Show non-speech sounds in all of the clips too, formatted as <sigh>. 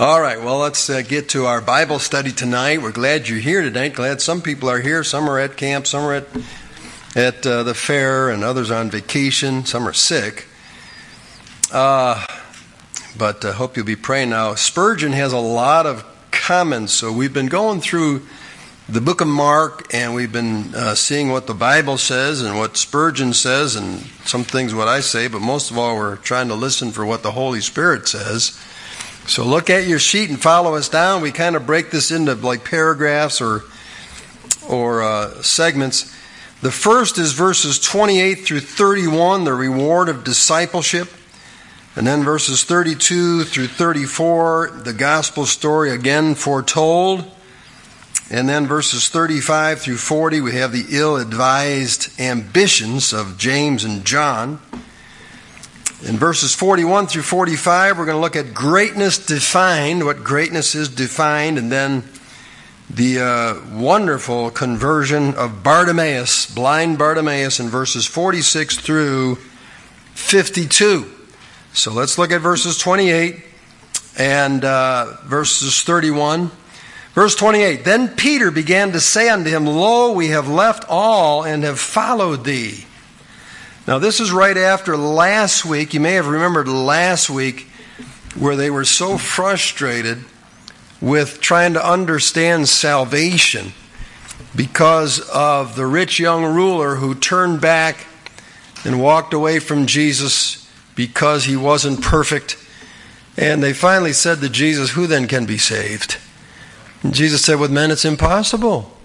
All right, well, let's uh, get to our Bible study tonight. We're glad you're here tonight. Glad some people are here. Some are at camp, some are at, at uh, the fair, and others on vacation. Some are sick. Uh, but I hope you'll be praying now. Spurgeon has a lot of comments, so we've been going through the book of Mark, and we've been uh, seeing what the Bible says and what Spurgeon says, and some things what I say, but most of all, we're trying to listen for what the Holy Spirit says. So look at your sheet and follow us down. We kind of break this into like paragraphs or or uh, segments. The first is verses 28 through 31, the reward of discipleship. And then verses 32 through 34, the gospel story again foretold. And then verses 35 through 40, we have the ill advised ambitions of James and John. In verses 41 through 45, we're going to look at greatness defined, what greatness is defined, and then the uh, wonderful conversion of Bartimaeus, blind Bartimaeus, in verses 46 through 52. So let's look at verses 28 and uh, verses 31. Verse 28 Then Peter began to say unto him, Lo, we have left all and have followed thee. Now, this is right after last week. You may have remembered last week where they were so frustrated with trying to understand salvation because of the rich young ruler who turned back and walked away from Jesus because he wasn't perfect. And they finally said to Jesus, Who then can be saved? And Jesus said, With men it's impossible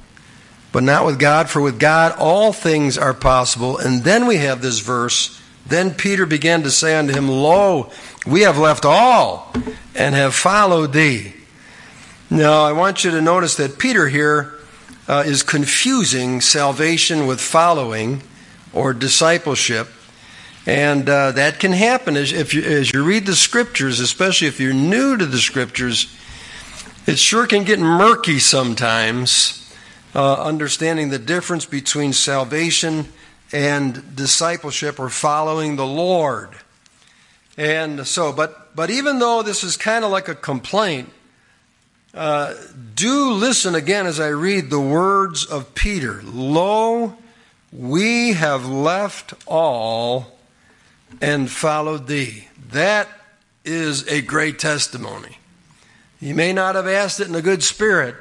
but not with God, for with God all things are possible. And then we have this verse. Then Peter began to say unto him, Lo, we have left all and have followed thee. Now, I want you to notice that Peter here uh, is confusing salvation with following or discipleship. And uh, that can happen as, if you, as you read the scriptures, especially if you're new to the scriptures. It sure can get murky sometimes uh, understanding the difference between salvation and discipleship or following the Lord. And so, but, but even though this is kind of like a complaint, uh, do listen again as I read the words of Peter. Lo, we have left all and followed thee. That is a great testimony. You may not have asked it in a good spirit,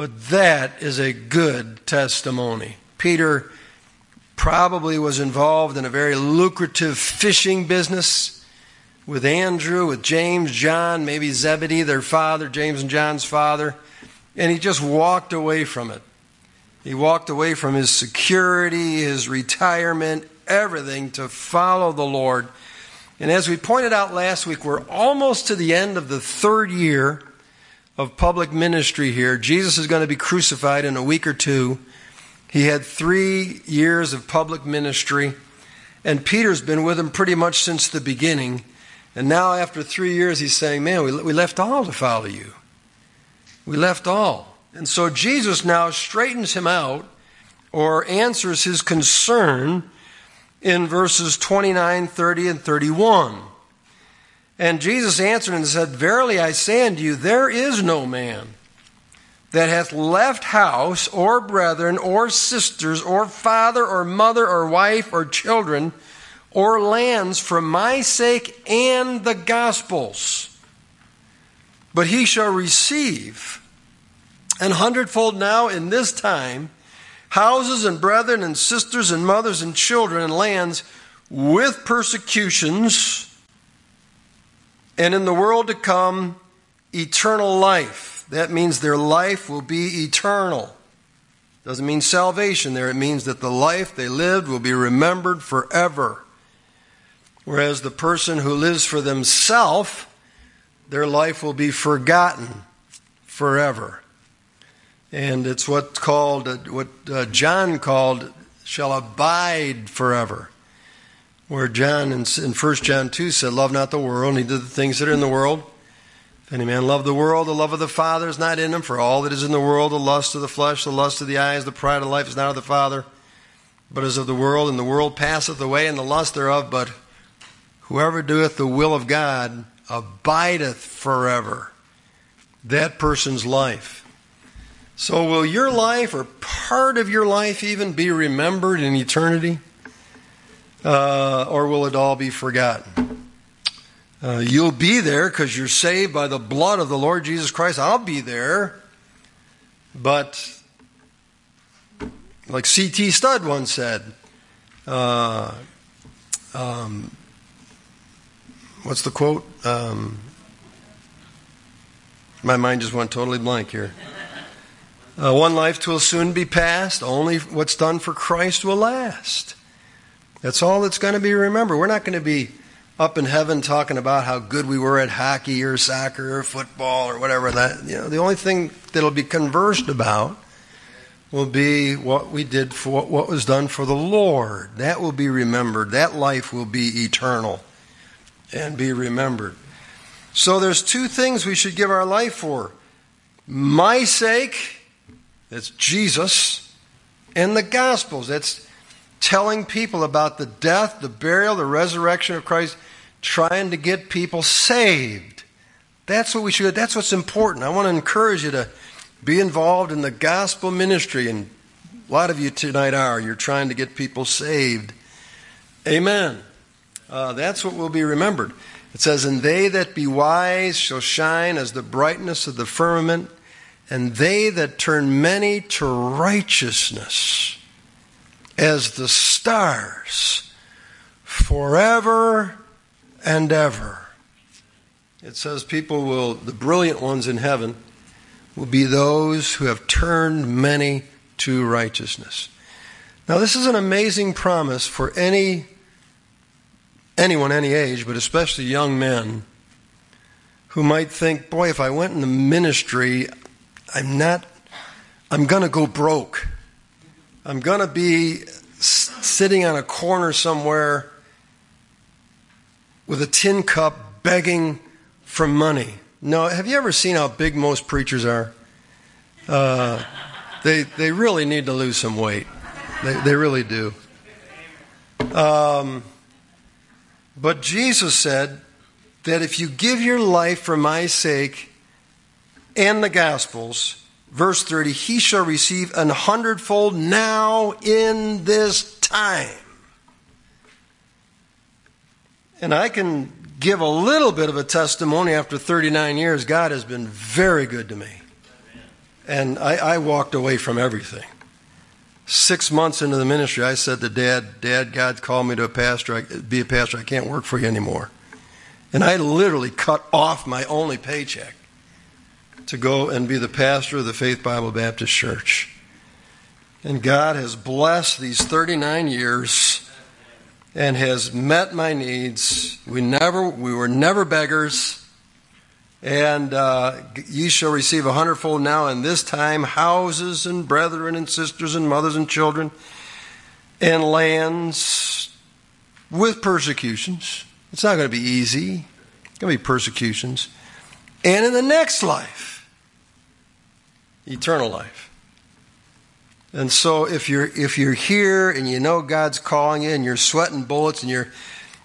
but that is a good testimony. Peter probably was involved in a very lucrative fishing business with Andrew, with James, John, maybe Zebedee, their father, James and John's father, and he just walked away from it. He walked away from his security, his retirement, everything to follow the Lord. And as we pointed out last week, we're almost to the end of the third year of public ministry here. Jesus is going to be crucified in a week or two. He had three years of public ministry, and Peter's been with him pretty much since the beginning. And now, after three years, he's saying, Man, we, we left all to follow you. We left all. And so Jesus now straightens him out or answers his concern in verses 29, 30, and 31. And Jesus answered and said, Verily I say unto you, there is no man that hath left house, or brethren, or sisters, or father, or mother, or wife, or children, or lands for my sake and the gospel's. But he shall receive an hundredfold now in this time houses and brethren and sisters and mothers and children and lands with persecutions and in the world to come, eternal life. That means their life will be eternal. Doesn't mean salvation there. It means that the life they lived will be remembered forever. Whereas the person who lives for themselves, their life will be forgotten forever. And it's what's called, what uh, John called, shall abide forever where John in, in 1 John 2 said, Love not the world, neither the things that are in the world. If any man love the world, the love of the Father is not in him. For all that is in the world, the lust of the flesh, the lust of the eyes, the pride of life is not of the Father, but is of the world. And the world passeth away, and the lust thereof. But whoever doeth the will of God abideth forever. That person's life. So, will your life or part of your life even be remembered in eternity? Uh, or will it all be forgotten? Uh, you'll be there because you're saved by the blood of the Lord Jesus Christ. I'll be there. But, like C.T. Studd once said, uh, um, what's the quote? Um, my mind just went totally blank here. Uh, one life will soon be past. Only what's done for Christ will last. That's all that's going to be remembered. We're not going to be up in heaven talking about how good we were at hockey or soccer or football or whatever. That you know, the only thing that'll be conversed about will be what we did for what was done for the Lord. That will be remembered. That life will be eternal and be remembered. So there's two things we should give our life for. My sake, that's Jesus, and the Gospels. That's telling people about the death, the burial, the resurrection of Christ, trying to get people saved. That's what we should that's what's important. I want to encourage you to be involved in the gospel ministry and a lot of you tonight are. You're trying to get people saved. Amen. Uh, that's what will be remembered. It says, And they that be wise shall shine as the brightness of the firmament, and they that turn many to righteousness as the stars forever and ever. It says people will, the brilliant ones in heaven, will be those who have turned many to righteousness. Now, this is an amazing promise for any anyone, any age, but especially young men who might think, boy, if I went in the ministry, I'm not, I'm going to go broke. I'm going to be sitting on a corner somewhere with a tin cup begging for money. No, have you ever seen how big most preachers are? Uh, they, they really need to lose some weight. They, they really do. Um, but Jesus said that if you give your life for my sake and the Gospels, verse 30, he shall receive an hundredfold now in this time. And I can give a little bit of a testimony after 39 years. God has been very good to me. And I, I walked away from everything. Six months into the ministry, I said to Dad, Dad, God called me to a pastor, I, be a pastor. I can't work for you anymore. And I literally cut off my only paycheck to go and be the pastor of the Faith Bible Baptist Church. And God has blessed these 39 years and has met my needs. We never, we were never beggars. And uh, ye shall receive a hundredfold now in this time houses and brethren and sisters and mothers and children and lands with persecutions. It's not going to be easy. It's going to be persecutions. And in the next life, eternal life. And so if you're if you're here and you know God's calling you and you're sweating bullets and you're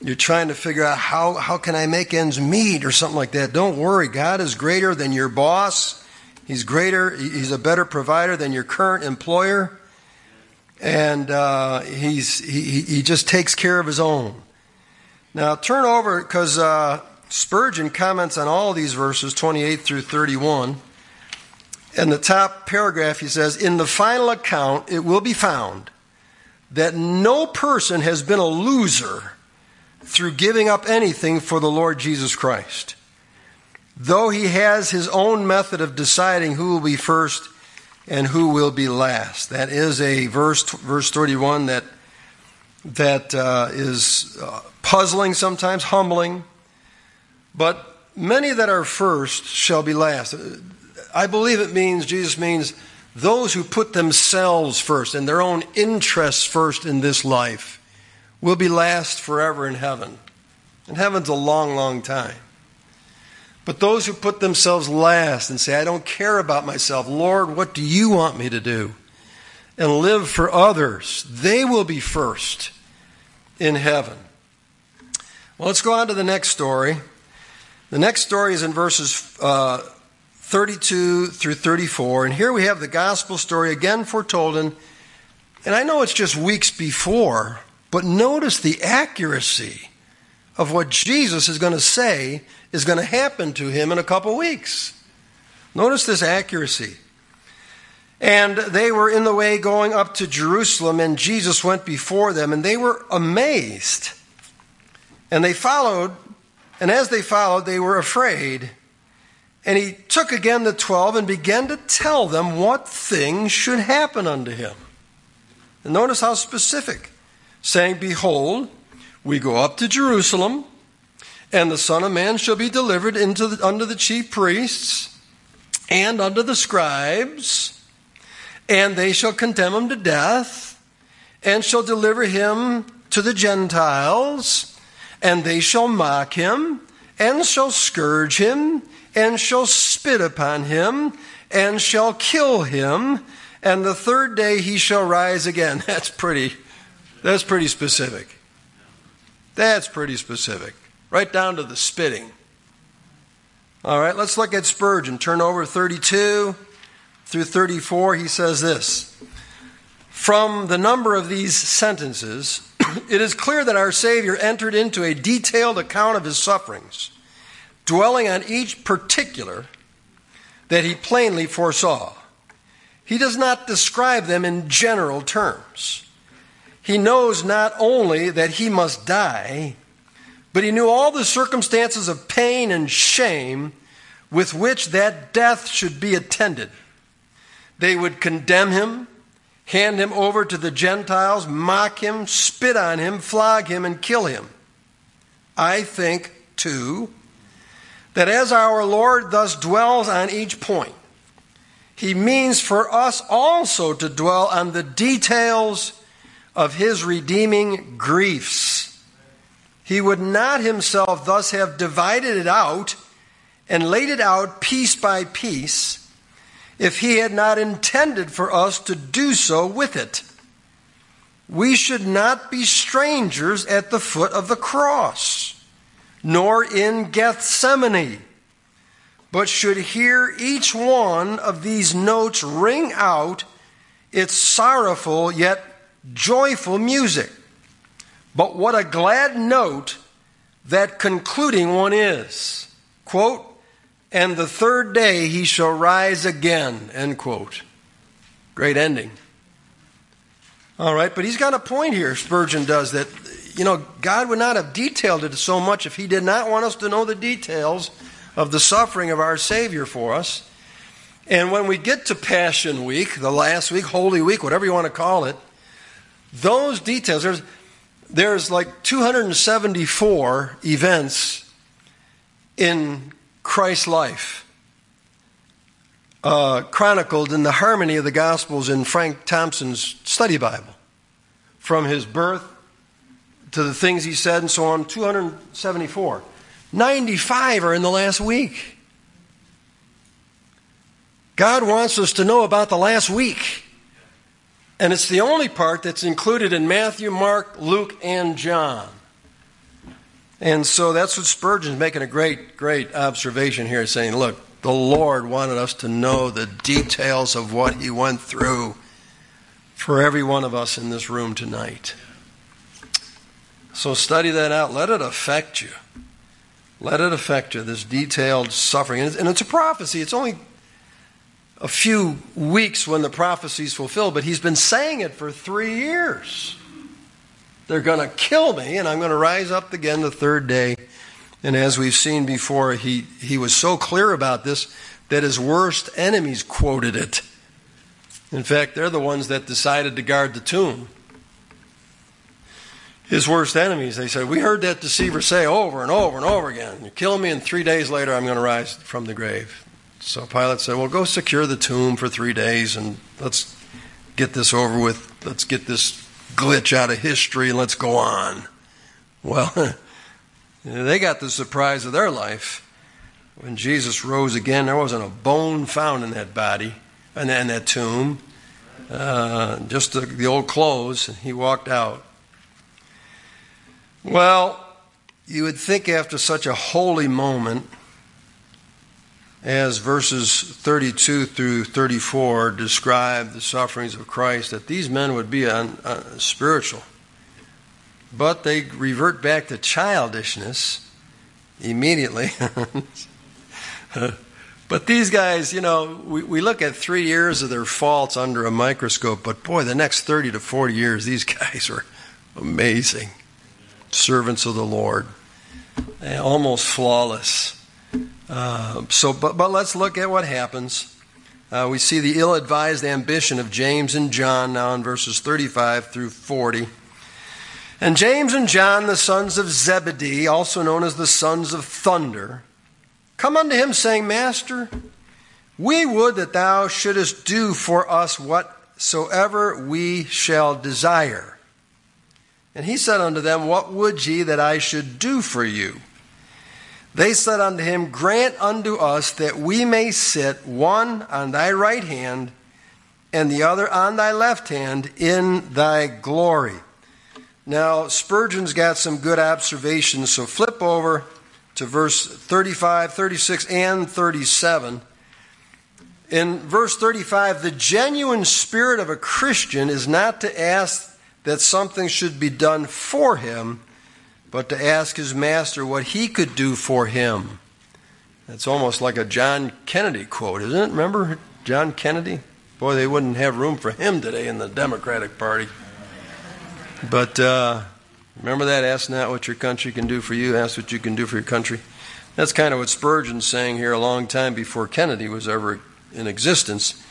you're trying to figure out how, how can I make ends meet or something like that, don't worry. God is greater than your boss. He's greater, he's a better provider than your current employer. And uh, he's, he, he just takes care of his own. Now turn over because uh, Spurgeon comments on all these verses, 28 through 31. In the top paragraph, he says, In the final account, it will be found that no person has been a loser through giving up anything for the Lord Jesus Christ. Though he has his own method of deciding who will be first and who will be last. That is a verse, verse 31 that, that uh, is uh, puzzling sometimes, humbling. But many that are first shall be last. I believe it means, Jesus means, those who put themselves first and their own interests first in this life will be last forever in heaven. And heaven's a long, long time. But those who put themselves last and say, I don't care about myself, Lord, what do you want me to do? And live for others, they will be first in heaven. Well, let's go on to the next story. The next story is in verses uh, 32 through 34. And here we have the gospel story again foretold. And, and I know it's just weeks before, but notice the accuracy of what Jesus is going to say is going to happen to him in a couple weeks. Notice this accuracy. And they were in the way going up to Jerusalem, and Jesus went before them, and they were amazed. And they followed, and as they followed, they were afraid. And he took again the twelve and began to tell them what things should happen unto him. And notice how specific, saying, Behold, we go up to Jerusalem, and the Son of Man shall be delivered into the, unto the chief priests and unto the scribes, and they shall condemn him to death, and shall deliver him to the Gentiles, and they shall mock him, and shall scourge him and shall spit upon him, and shall kill him, and the third day he shall rise again. <laughs> That's pretty, that's pretty specific. That's pretty specific. Right down to the spitting. All right, let's look at Spurgeon. Turn over 32 through 34. He says this From the number of these sentences, it is clear that our Savior entered into a detailed account of his sufferings dwelling on each particular that he plainly foresaw. He does not describe them in general terms. He knows not only that he must die, but he knew all the circumstances of pain and shame with which that death should be attended. They would condemn him, hand him over to the Gentiles, mock him, spit on him, flog him, and kill him. I think, too, that as our Lord thus dwells on each point, he means for us also to dwell on the details of his redeeming griefs. He would not himself thus have divided it out and laid it out piece by piece if he had not intended for us to do so with it. We should not be strangers at the foot of the cross nor in Gethsemane, but should hear each one of these notes ring out its sorrowful yet joyful music. But what a glad note that concluding one is. Quote, and the third day he shall rise again, end quote. Great ending. All right, but he's got a point here, Spurgeon does, that you know, God would not have detailed it so much if He did not want us to know the details of the suffering of our Savior for us. And when we get to Passion Week, the last week, Holy Week, whatever you want to call it, those details, there's, there's like 274 events in Christ's life. Uh, chronicled in the harmony of the Gospels in Frank Thompson's study Bible. From his birth to the things he said and so on 274. 95 are in the last week. God wants us to know about the last week. And it's the only part that's included in Matthew, Mark, Luke, and John. And so that's what Spurgeon's making a great, great observation here, saying, look, the Lord wanted us to know the details of what he went through for every one of us in this room tonight. So study that out. Let it affect you. Let it affect you, this detailed suffering. And it's a prophecy. It's only a few weeks when the prophecy is fulfilled, but he's been saying it for three years. They're going to kill me, and I'm going to rise up again the third day. And as we've seen before, he, he was so clear about this that his worst enemies quoted it. In fact, they're the ones that decided to guard the tomb his worst enemies, they said, We heard that deceiver say over and over and over again, You kill me, and three days later I'm going to rise from the grave. So Pilate said, Well, go secure the tomb for three days and let's get this over with. Let's get this glitch out of history and let's go on. Well, <laughs> they got the surprise of their life. When Jesus rose again, there wasn't a bone found in that body, and in that tomb, uh, just the, the old clothes. He walked out. Well, you would think after such a holy moment as verses 32 through 34 describe the sufferings of Christ that these men would be un, uh, spiritual. But they revert back to childishness immediately. <laughs> but these guys, you know, we, we look at three years of their faults under a microscope, but boy, the next 30 to 40 years, these <laughs> guys are amazing servants of the Lord, almost flawless. Uh, so, but, but let's look at what happens. Uh, we see the ill advised ambition of James and John now in verses 35 through 40. And James and John, the sons of Zebedee, also known as the sons of thunder, come unto him, saying, Master, we would that thou shouldest do for us whatsoever we shall desire. And he said unto them, What would ye that I should do for you? They said unto him, Grant unto us that we may sit one on thy right hand and the other on thy left hand in thy glory. Now, Spurgeon's got some good observations, so flip over to verse 35, 36, and 37. In verse 35, the genuine spirit of a Christian is not to ask that something should be done for him, but to ask his master what he could do for him. That's almost like a John Kennedy quote, isn't it? Remember John Kennedy? Boy, they wouldn't have room for him today in the Democratic Party. But uh, remember that? Ask not what your country can do for you, ask what you can do for your country. That's kind of what Spurgeon's saying here a long time before Kennedy was ever in existence.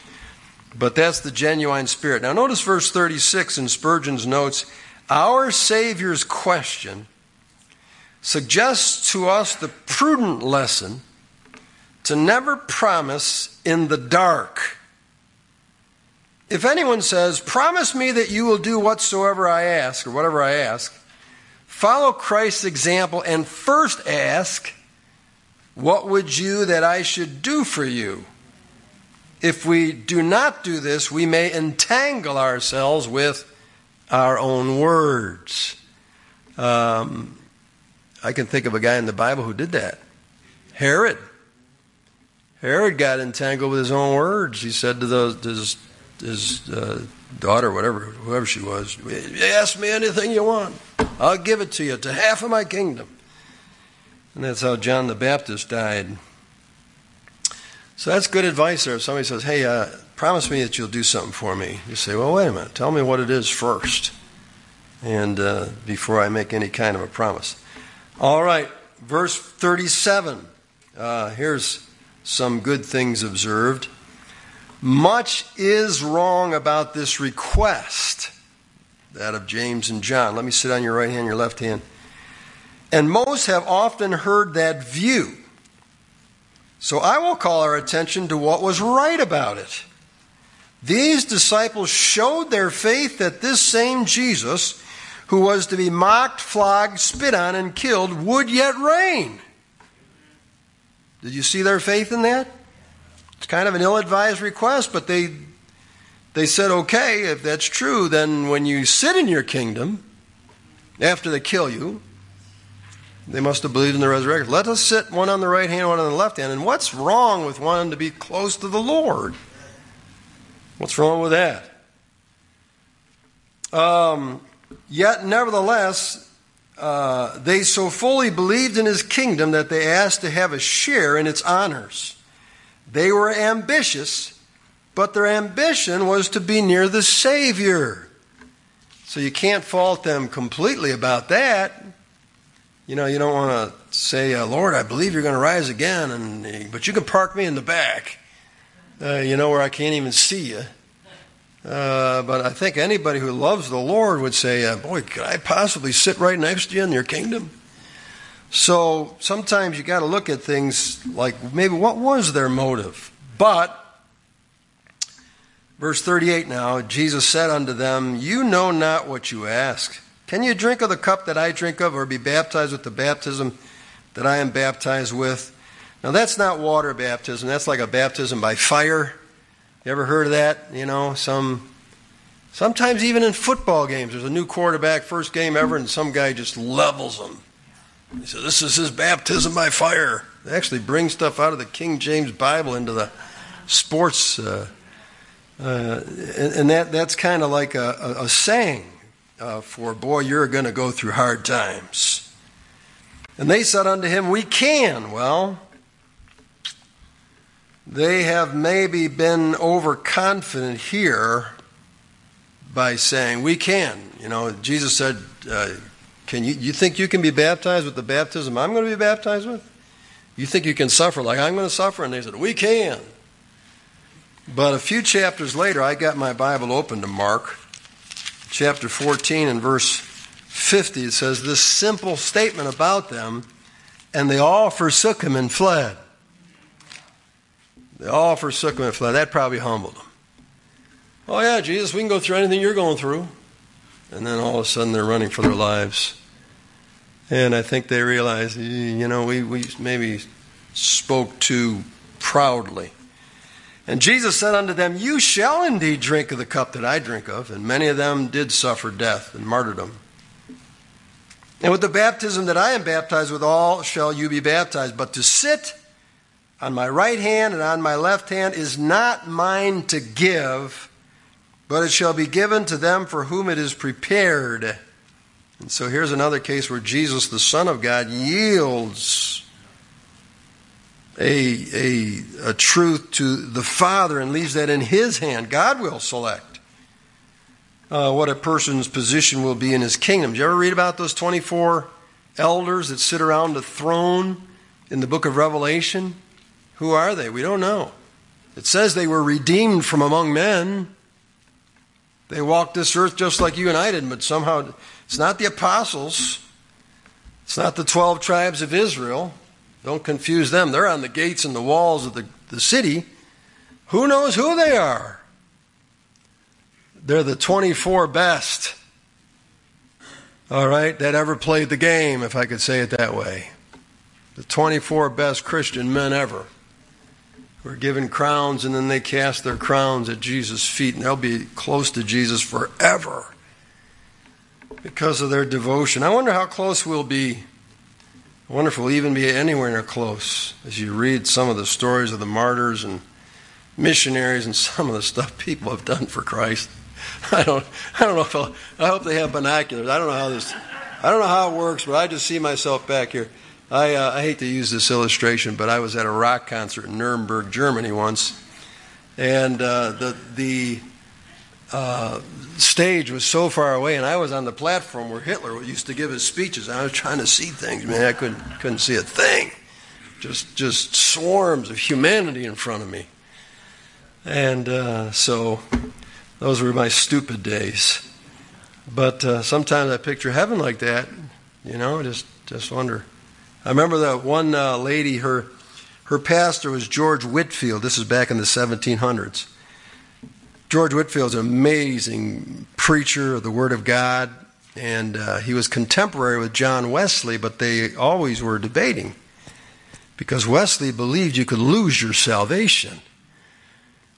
But that's the genuine spirit. Now, notice verse 36 in Spurgeon's notes. Our Savior's question suggests to us the prudent lesson to never promise in the dark. If anyone says, Promise me that you will do whatsoever I ask, or whatever I ask, follow Christ's example and first ask, What would you that I should do for you? If we do not do this, we may entangle ourselves with our own words. Um, I can think of a guy in the Bible who did that. Herod. Herod got entangled with his own words. He said to those, his, his uh, daughter, whatever, whoever she was, ask me anything you want. I'll give it to you, to half of my kingdom. And that's how John the Baptist died. So that's good advice there. If somebody says, hey, uh, promise me that you'll do something for me, you say, well, wait a minute. Tell me what it is first. And uh, before I make any kind of a promise. All right, verse 37. Uh, here's some good things observed. Much is wrong about this request, that of James and John. Let me sit on your right hand, your left hand. And most have often heard that view so I will call our attention to what was right about it. These disciples showed their faith that this same Jesus, who was to be mocked, flogged, spit on, and killed, would yet reign. Did you see their faith in that? It's kind of an ill advised request, but they, they said, okay, if that's true, then when you sit in your kingdom, after they kill you, they must have believed in the resurrection. Let us sit one on the right hand, one on the left hand. And what's wrong with wanting to be close to the Lord? What's wrong with that? Um, yet, nevertheless, uh, they so fully believed in his kingdom that they asked to have a share in its honors. They were ambitious, but their ambition was to be near the Savior. So you can't fault them completely about that. You know, you don't want to say, uh, Lord, I believe you're going to rise again, and, but you can park me in the back, uh, you know, where I can't even see you. Uh, but I think anybody who loves the Lord would say, uh, Boy, could I possibly sit right next to you in your kingdom? So sometimes you got to look at things like maybe what was their motive? But, verse 38 now, Jesus said unto them, You know not what you ask. Can you drink of the cup that I drink of, or be baptized with the baptism that I am baptized with? Now, that's not water baptism. That's like a baptism by fire. You ever heard of that? You know, some. Sometimes even in football games, there's a new quarterback, first game ever, and some guy just levels him. He said, This is his baptism by fire. They actually bring stuff out of the King James Bible into the sports. Uh, uh, and, and, that, that's kind of like a, a, a saying uh, for, boy, you're going to go through hard times. And they said unto him, We can. Well, they have maybe been overconfident here by saying, We can. You know, Jesus said, uh, Can you, you think you can be baptized with the baptism I'm going to be baptized with? You think you can suffer like I'm going to suffer? And they said, We can. But a few chapters later, I got my Bible open to Mark chapter 14 and verse 50. It says this simple statement about them, and they all forsook him and fled. They all forsook him and fled. That probably humbled them. Oh, yeah, Jesus, we can go through anything you're going through. And then all of a sudden they're running for their lives. And I think they realize, you know, we, we maybe spoke too proudly. And Jesus said unto them, You shall indeed drink of the cup that I drink of. And many of them did suffer death and martyrdom. And with the baptism that I am baptized with, all shall you be baptized. But to sit on my right hand and on my left hand is not mine to give, but it shall be given to them for whom it is prepared. And so here's another case where Jesus, the Son of God, yields a, a, a truth to the Father and leaves that in His hand. God will select uh, what a person's position will be in His kingdom. Did you ever read about those 24 elders that sit around the throne in the book of Revelation? Who are they? We don't know. It says they were redeemed from among men. They walked this earth just like you and I did, but somehow it's not the apostles. It's not the 12 tribes of Israel. Don't confuse them. They're on the gates and the walls of the, the city. Who knows who they are? They're the 24 best. All right, that ever played the game, if I could say it that way. The 24 best Christian men ever were given crowns and then they cast their crowns at Jesus' feet and they'll be close to Jesus forever because of their devotion. I wonder how close we'll be. I wonder if we'll even be anywhere near close as you read some of the stories of the martyrs and missionaries and some of the stuff people have done for Christ. I don't, I don't know if I'll, I hope they have binoculars. I don't know how this, I don't know how it works, but I just see myself back here. I, uh, I hate to use this illustration, but I was at a rock concert in Nuremberg, Germany once, and uh, the the uh, stage was so far away, and I was on the platform where Hitler used to give his speeches. I was trying to see things, man. I couldn't couldn't see a thing. Just just swarms of humanity in front of me, and uh, so those were my stupid days. But uh, sometimes I picture heaven like that. You know, just just wonder. I remember that one uh, lady, her, her pastor was George Whitefield. This is back in the 1700s. George Whitefield is an amazing preacher of the Word of God, and uh, he was contemporary with John Wesley, but they always were debating because Wesley believed you could lose your salvation.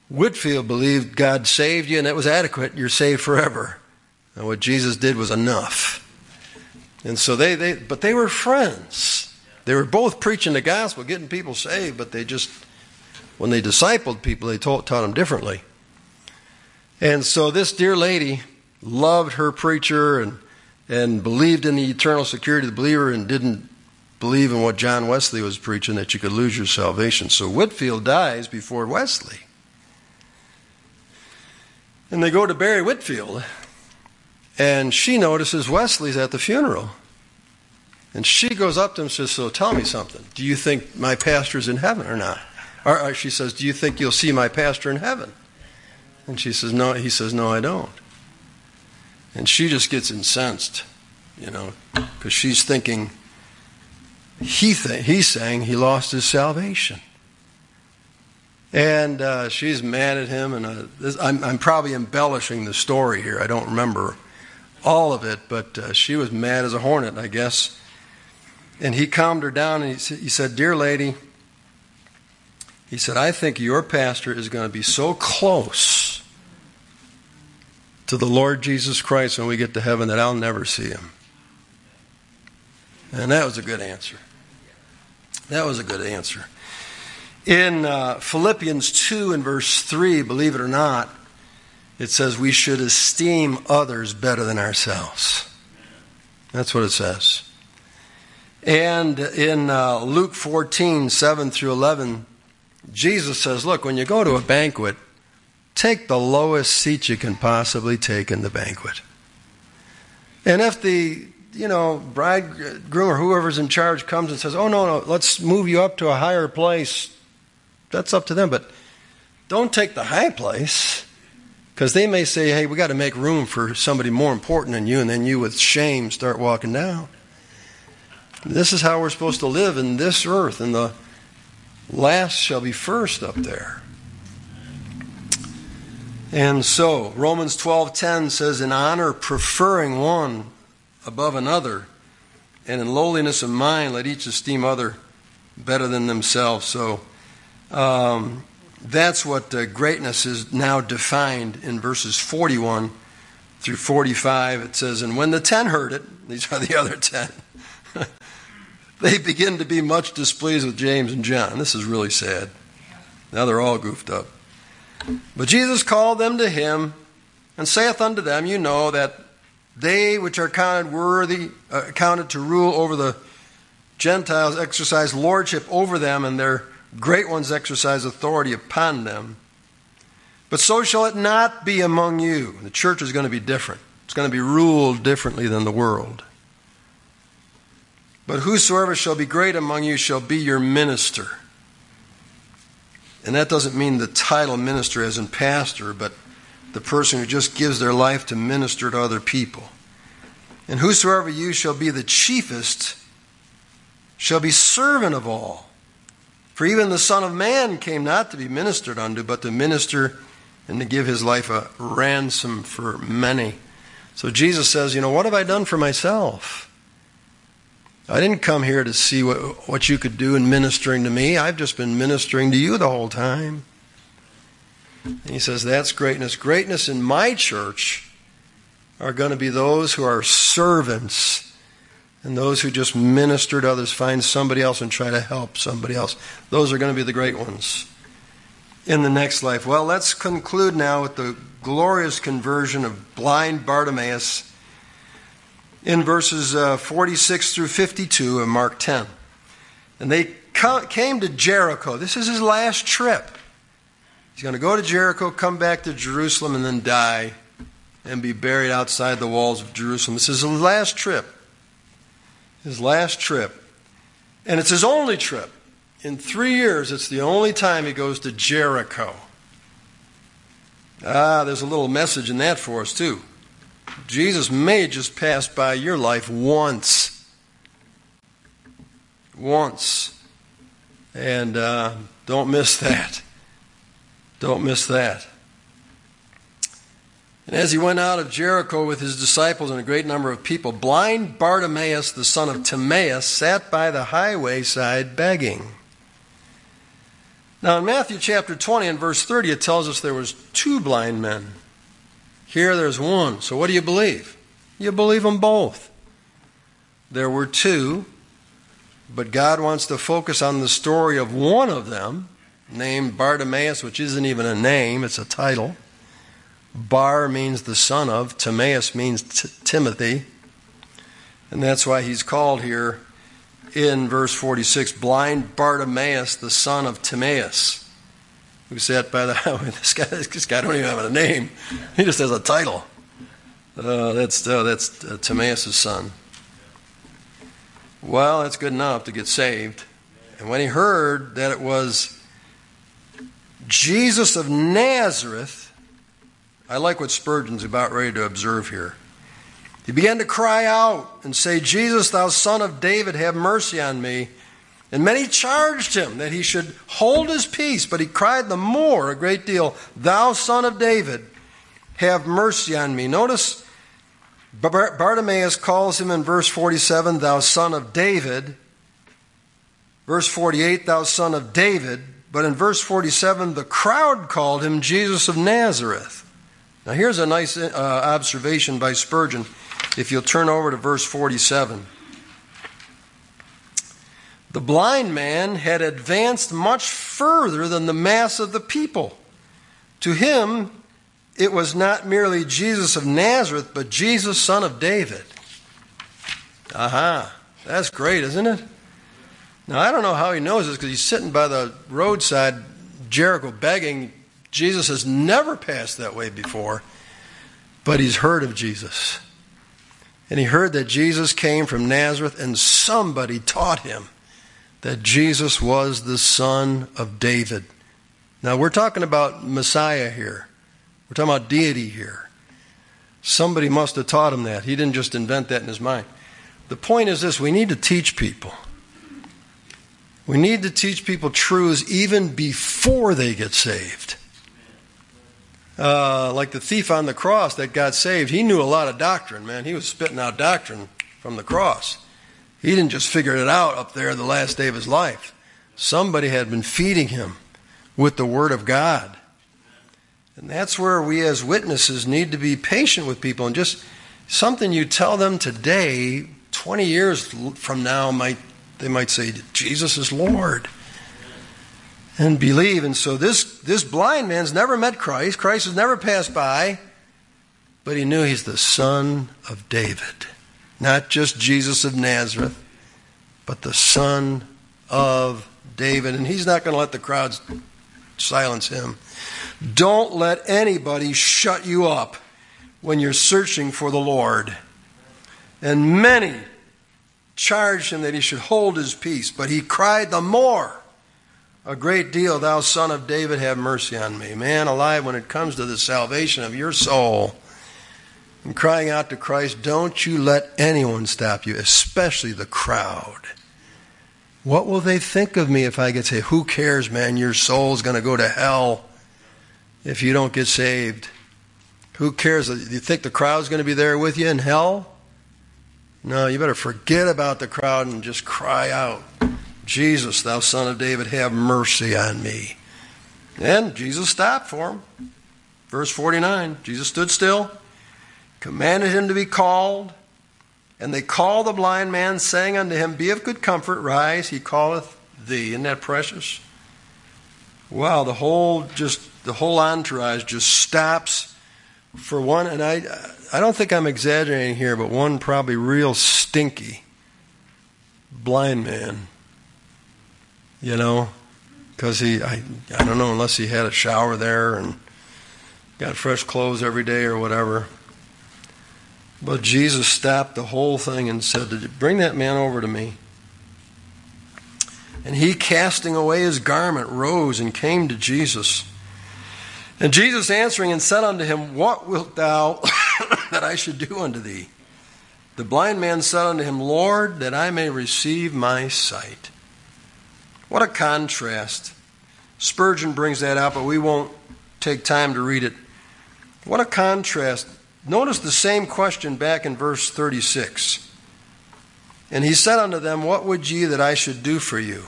Whitefield believed God saved you and that was adequate, you're saved forever. And what Jesus did was enough. And so they, they but they were friends. They were both preaching the gospel, getting people saved, but they just, when they discipled people, they taught, taught them differently. And so this dear lady loved her preacher and, and believed in the eternal security of the believer and didn't believe in what John Wesley was preaching, that you could lose your salvation. So Whitefield dies before Wesley. And they go to bury Whitefield. and she notices Wesley's at the funeral. And she goes up to him and says, So tell me something. Do you think my pastor's in heaven or not? Or, or she says, Do you think you'll see my pastor in heaven? And she says, No. He says, No, I don't. And she just gets incensed, you know, because she's thinking, he th- he's saying he lost his salvation. And uh, she's mad at him, and uh, this, I'm, I'm, probably embellishing the story here. I don't remember all of it, but uh, she was mad as a hornet, I guess. And he calmed her down and he said, Dear lady, he said, I think your pastor is going to be so close to the Lord Jesus Christ when we get to heaven that I'll never see him. And that was a good answer. That was a good answer. In uh, Philippians 2 and verse 3, believe it or not, it says we should esteem others better than ourselves. That's what it says. And in uh, Luke 14, 7 through 11, Jesus says, Look, when you go to a banquet, take the lowest seat you can possibly take in the banquet. And if the you know bridegroom or whoever's in charge comes and says, "Oh no, no, let's move you up to a higher place," that's up to them. But don't take the high place because they may say, "Hey, we got to make room for somebody more important than you," and then you, with shame, start walking down. This is how we're supposed to live in this earth, and the last shall be first up there. And so, Romans 12:10 says in honor preferring one above another, and in lowliness of mind let each esteem other better than themselves. So, um, that's what uh, greatness is now defined in verses 41 through 45. It says, And when the ten heard it, <laughs> these are the other ten, they begin to be much displeased with James and John. This is really sad. Now they're all goofed up. But Jesus called them to him and saith unto them, You know that they which are counted worthy, uh, counted to rule over the Gentiles, exercise lordship over them, and their great ones exercise authority upon them. But so shall it not be among you. The church is going to be different. It's going to be ruled differently than the world. But whosoever shall be great among you shall be your minister. And that doesn't mean the title minister as in pastor, but the person who just gives their life to minister to other people. And whosoever you shall be the chiefest shall be servant of all. For even the Son of Man came not to be ministered unto, but to minister and to give his life a ransom for many. So Jesus says, You know, what have I done for myself? I didn't come here to see what, what you could do in ministering to me. I've just been ministering to you the whole time. And he says, That's greatness. Greatness in my church are going to be those who are servants and those who just minister to others, find somebody else and try to help somebody else. Those are going to be the great ones in the next life. Well, let's conclude now with the glorious conversion of blind Bartimaeus in verses uh, 46 through 52 of Mark 10. And they came to Jericho. This is his last trip. He's going to go to Jericho, come back to Jerusalem, and then die and be buried outside the walls of Jerusalem. This is his last trip. His last trip. And it's his only trip. In three years, it's the only time he goes to Jericho. Ah, there's a little message in that for us, too. Jesus may just pass by your life once. Once. And uh, don't miss that. Don't miss that. And as he went out of Jericho with his disciples and a great number of people, blind Bartimaeus, the son of Timaeus, sat by the highway side begging. Now in Matthew chapter 20 and verse 30 it tells us there was two blind men. Here there's one. So what do you believe? You believe them both. There were two, but God wants to focus on the story of one of them, named Bartimaeus, which isn't even a name, it's a title. Bar means the son of, Timaeus means t- Timothy. And that's why he's called here in verse 46 blind Bartimaeus, the son of Timaeus who sat by the <laughs> highway. This guy, this guy don't even have a name. He just has a title. Uh, that's uh, that's uh, Timaeus' son. Well, that's good enough to get saved. And when he heard that it was Jesus of Nazareth, I like what Spurgeon's about ready to observe here. He began to cry out and say, Jesus, thou son of David, have mercy on me. And many charged him that he should hold his peace, but he cried the more a great deal, Thou son of David, have mercy on me. Notice Bartimaeus calls him in verse 47, Thou son of David. Verse 48, Thou son of David. But in verse 47, the crowd called him Jesus of Nazareth. Now here's a nice uh, observation by Spurgeon. If you'll turn over to verse 47. The blind man had advanced much further than the mass of the people. To him, it was not merely Jesus of Nazareth, but Jesus, son of David. Aha, that's great, isn't it? Now, I don't know how he knows this because he's sitting by the roadside, Jericho, begging. Jesus has never passed that way before, but he's heard of Jesus. And he heard that Jesus came from Nazareth, and somebody taught him that Jesus was the son of David. Now, we're talking about Messiah here. We're talking about deity here. Somebody must have taught him that. He didn't just invent that in his mind. The point is this we need to teach people. We need to teach people truths even before they get saved. Uh, like the thief on the cross that got saved, he knew a lot of doctrine, man. He was spitting out doctrine from the cross. He didn't just figure it out up there the last day of his life. Somebody had been feeding him with the Word of God. And that's where we as witnesses need to be patient with people and just something you tell them today, 20 years from now, might they might say, Jesus is Lord. And believe. And so this, this blind man's never met Christ. Christ has never passed by. But he knew he's the son of David. Not just Jesus of Nazareth, but the son of David. And he's not going to let the crowds silence him. Don't let anybody shut you up when you're searching for the Lord. And many charged him that he should hold his peace, but he cried the more a great deal, Thou son of David, have mercy on me. Man alive, when it comes to the salvation of your soul, and crying out to Christ, don't you let anyone stop you, especially the crowd. What will they think of me if I get saved? Who cares, man? Your soul's going to go to hell if you don't get saved. Who cares? Do you think the crowd's going to be there with you in hell? No, you better forget about the crowd and just cry out, Jesus, thou son of David, have mercy on me. And Jesus stopped for him. Verse 49 Jesus stood still, commanded him to be called. And they called the blind man, saying unto him, Be of good comfort, rise, he calleth thee. Isn't that precious? Wow, the whole just the whole entourage just stops for one, and I I don't think I'm exaggerating here, but one probably real stinky blind man. You know, because he I I don't know unless he had a shower there and got fresh clothes every day or whatever. But Jesus stopped the whole thing and said, Bring that man over to me. And he, casting away his garment, rose and came to Jesus. And Jesus answering and said unto him, What wilt thou <coughs> that I should do unto thee? The blind man said unto him, Lord, that I may receive my sight. What a contrast. Spurgeon brings that out, but we won't take time to read it. What a contrast Notice the same question back in verse 36. And he said unto them, What would ye that I should do for you?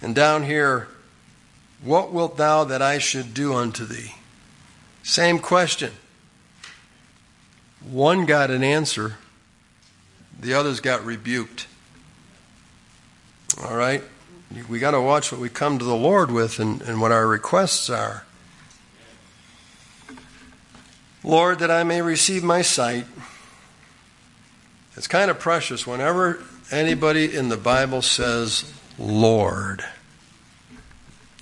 And down here, What wilt thou that I should do unto thee? Same question. One got an answer, the others got rebuked. All right? We got to watch what we come to the Lord with and, and what our requests are. Lord, that I may receive my sight. It's kind of precious whenever anybody in the Bible says, Lord,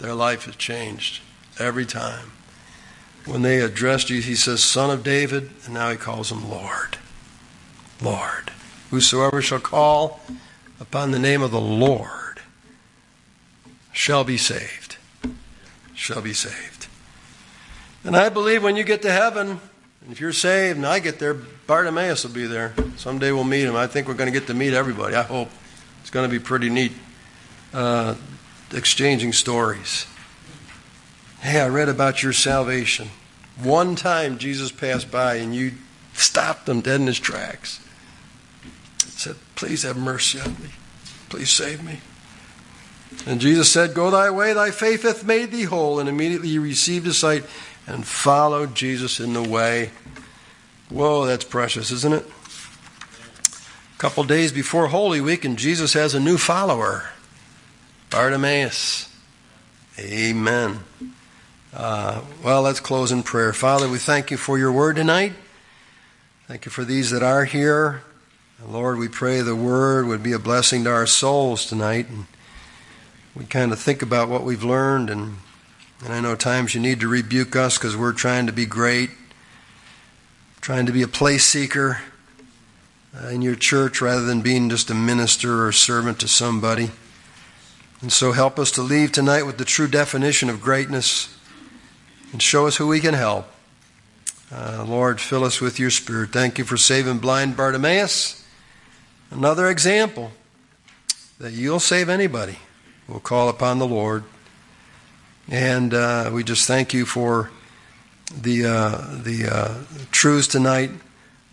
their life has changed every time. When they addressed you, he says, Son of David, and now he calls him Lord. Lord. Whosoever shall call upon the name of the Lord shall be saved. Shall be saved. And I believe when you get to heaven, and if you're saved and I get there, Bartimaeus will be there. Someday we'll meet him. I think we're going to get to meet everybody. I hope. It's going to be pretty neat uh, exchanging stories. Hey, I read about your salvation. One time Jesus passed by and you stopped him dead in his tracks. Said, Please have mercy on me. Please save me. And Jesus said, Go thy way, thy faith hath made thee whole. And immediately he received his sight and followed Jesus in the way. Whoa, that's precious, isn't it? A couple days before Holy Week, and Jesus has a new follower, Bartimaeus. Amen. Uh, well, let's close in prayer. Father, we thank you for your word tonight. Thank you for these that are here. Lord, we pray the word would be a blessing to our souls tonight. And we kind of think about what we've learned, and, and I know times you need to rebuke us because we're trying to be great, trying to be a place seeker uh, in your church rather than being just a minister or a servant to somebody. And so help us to leave tonight with the true definition of greatness and show us who we can help. Uh, Lord, fill us with your Spirit. Thank you for saving blind Bartimaeus. Another example that you'll save anybody will call upon the Lord. And uh, we just thank you for the, uh, the uh, truths tonight.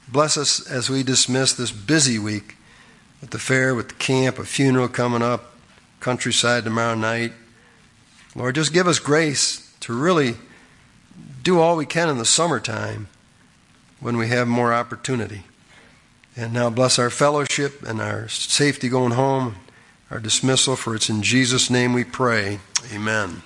Bless us as we dismiss this busy week with the fair, with the camp, a funeral coming up, countryside tomorrow night. Lord, just give us grace to really do all we can in the summertime when we have more opportunity. And now bless our fellowship and our safety going home, our dismissal, for it's in Jesus' name we pray. Amen.